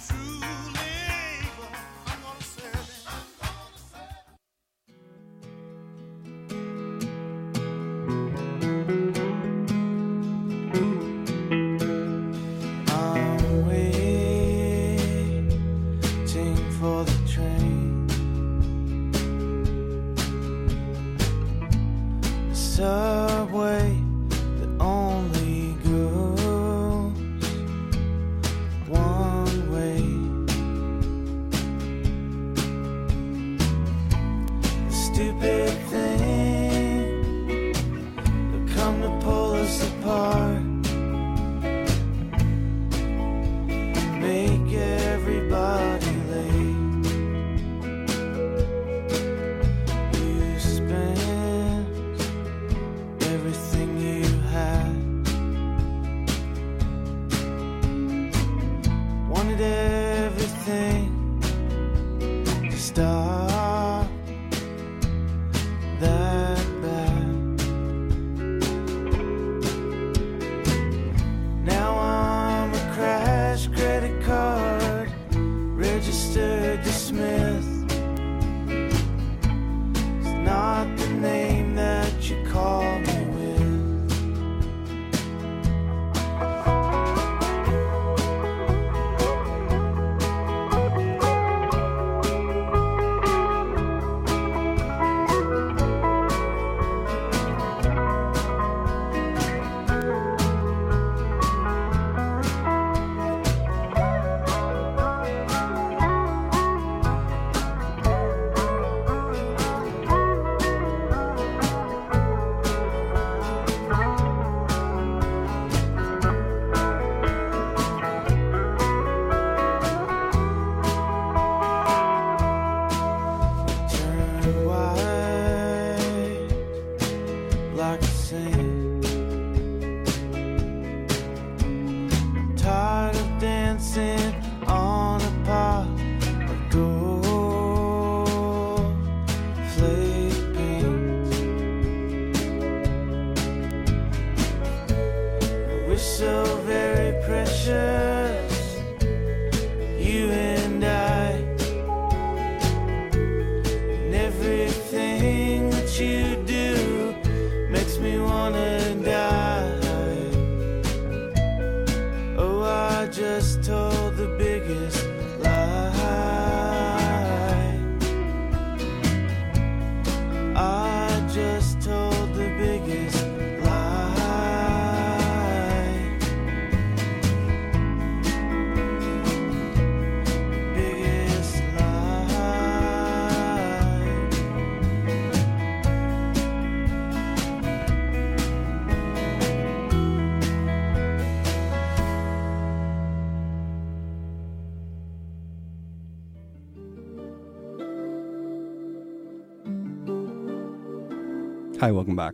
Hi, welcome back.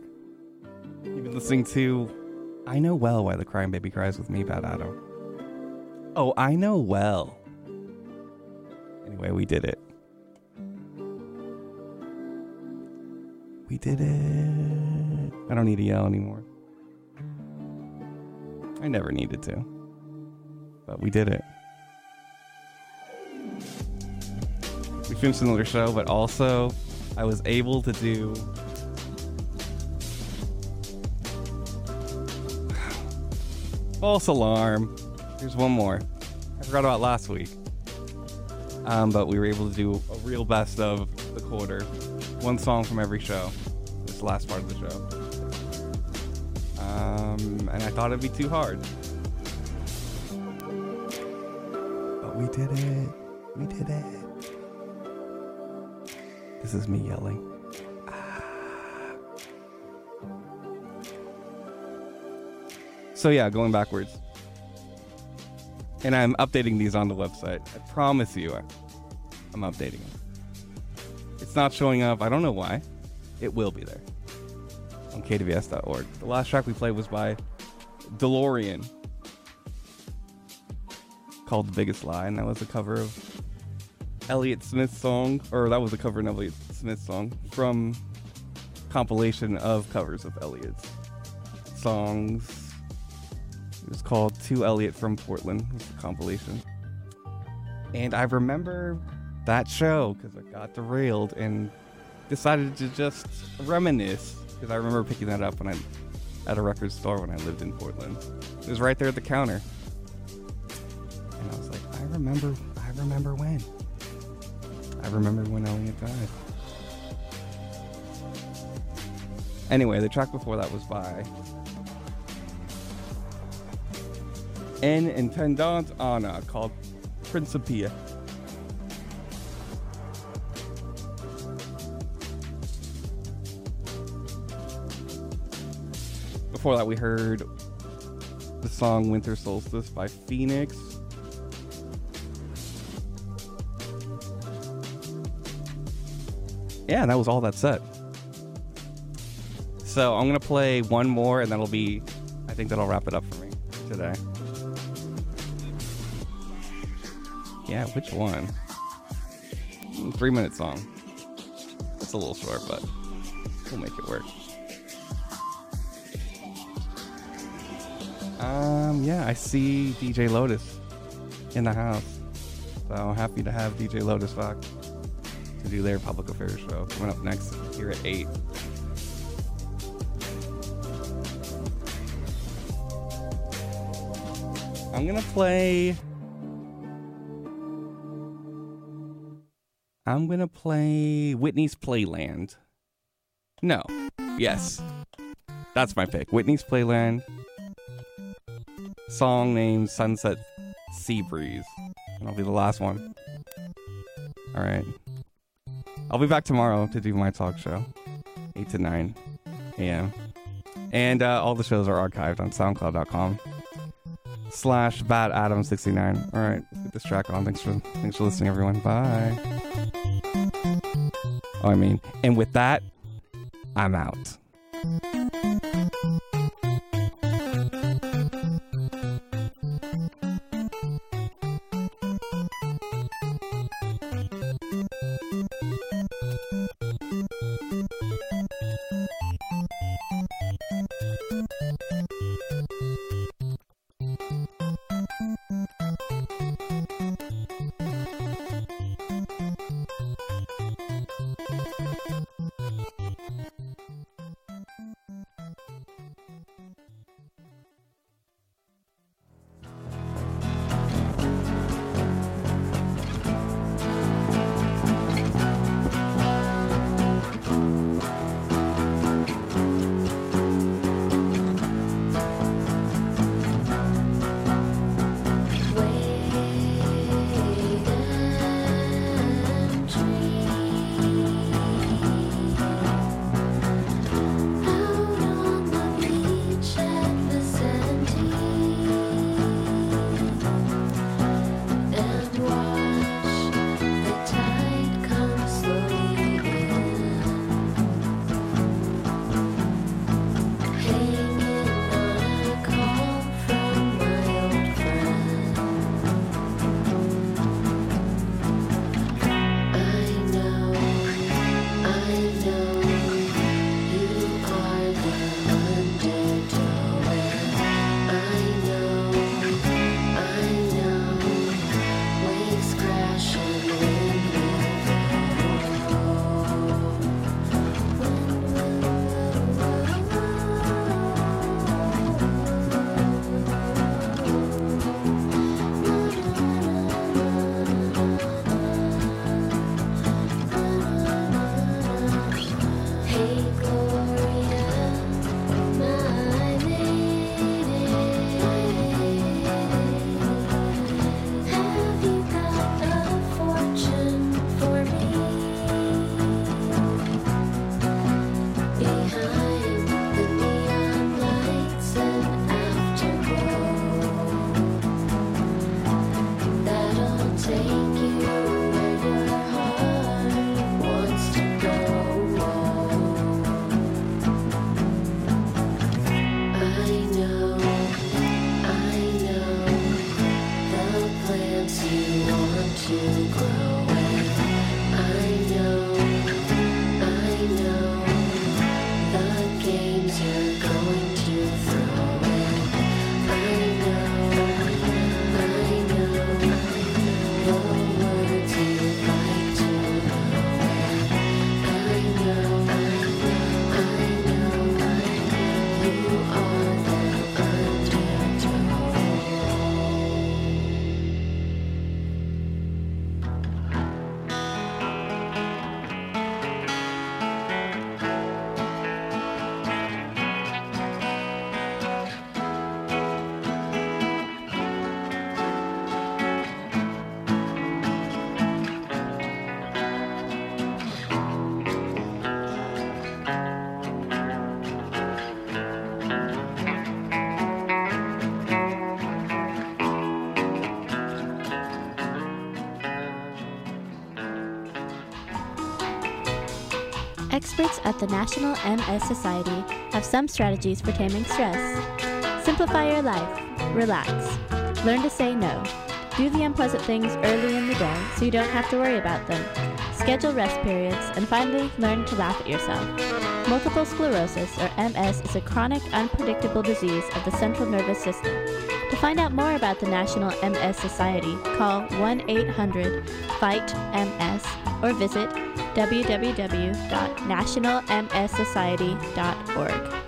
You've been listening to I Know Well Why the Crying Baby Cries with me, Bad Adam. Oh, I know well. Anyway, we did it. We did it. I don't need to yell anymore. I never needed to. But we did it. We finished another show, but also I was able to do false alarm. Here's one more. I forgot about last week. Um, but we were able to do a real best of the quarter. One song from every show. This is the last part of the show. Um, and I thought it'd be too hard. But we did it. We did it. This is me yelling. So yeah, going backwards. And I'm updating these on the website. I promise you. I'm updating it. It's not showing up. I don't know why. It will be there on kdvs.org. The last track we played was by DeLorean called The Biggest Lie, and that was a cover of Elliott Smith's song, or that was a cover of Elliott Smith song from compilation of covers of Elliott's songs. It was called To Elliott from Portland, was the compilation. And I remember that show because I got derailed and decided to just reminisce because I remember picking that up when I at a record store when I lived in Portland. It was right there at the counter. And I was like, I remember I remember when. I remember when Elliott died. Anyway, the track before that was by En Attendant Ana called Principia. Before that, we heard the song Winter Solstice by Phoenix. Yeah, that was all that set. So I'm gonna play one more, and that'll be, I think that'll wrap it up for me today. Yeah, which one? Mm, Three minute song. It's a little short, but we'll make it work. Um, yeah, I see DJ Lotus in the house. So I'm happy to have DJ Lotus back to do their public affairs show coming up next here at 8. I'm gonna play. I'm gonna play Whitney's Playland. No. Yes. That's my pick. Whitney's Playland. Song named Sunset Sea Breeze. And I'll be the last one. Alright. I'll be back tomorrow to do my talk show. 8 to 9 a.m. And uh, all the shows are archived on soundcloud.com slash bad adam 69 all right let's get this track on. Thanks for thanks for listening everyone. Bye. Oh i mean and with that i'm out experts at the National MS Society have some strategies for taming stress. Simplify your life. Relax. Learn to say no. Do the unpleasant things early in the day so you don't have to worry about them. Schedule rest periods, and finally, learn to laugh at yourself. Multiple sclerosis, or MS, is a chronic, unpredictable disease of the central nervous system. To find out more about the National MS Society, call 1 800 FIGHT MS or visit www.nationalmssociety.org.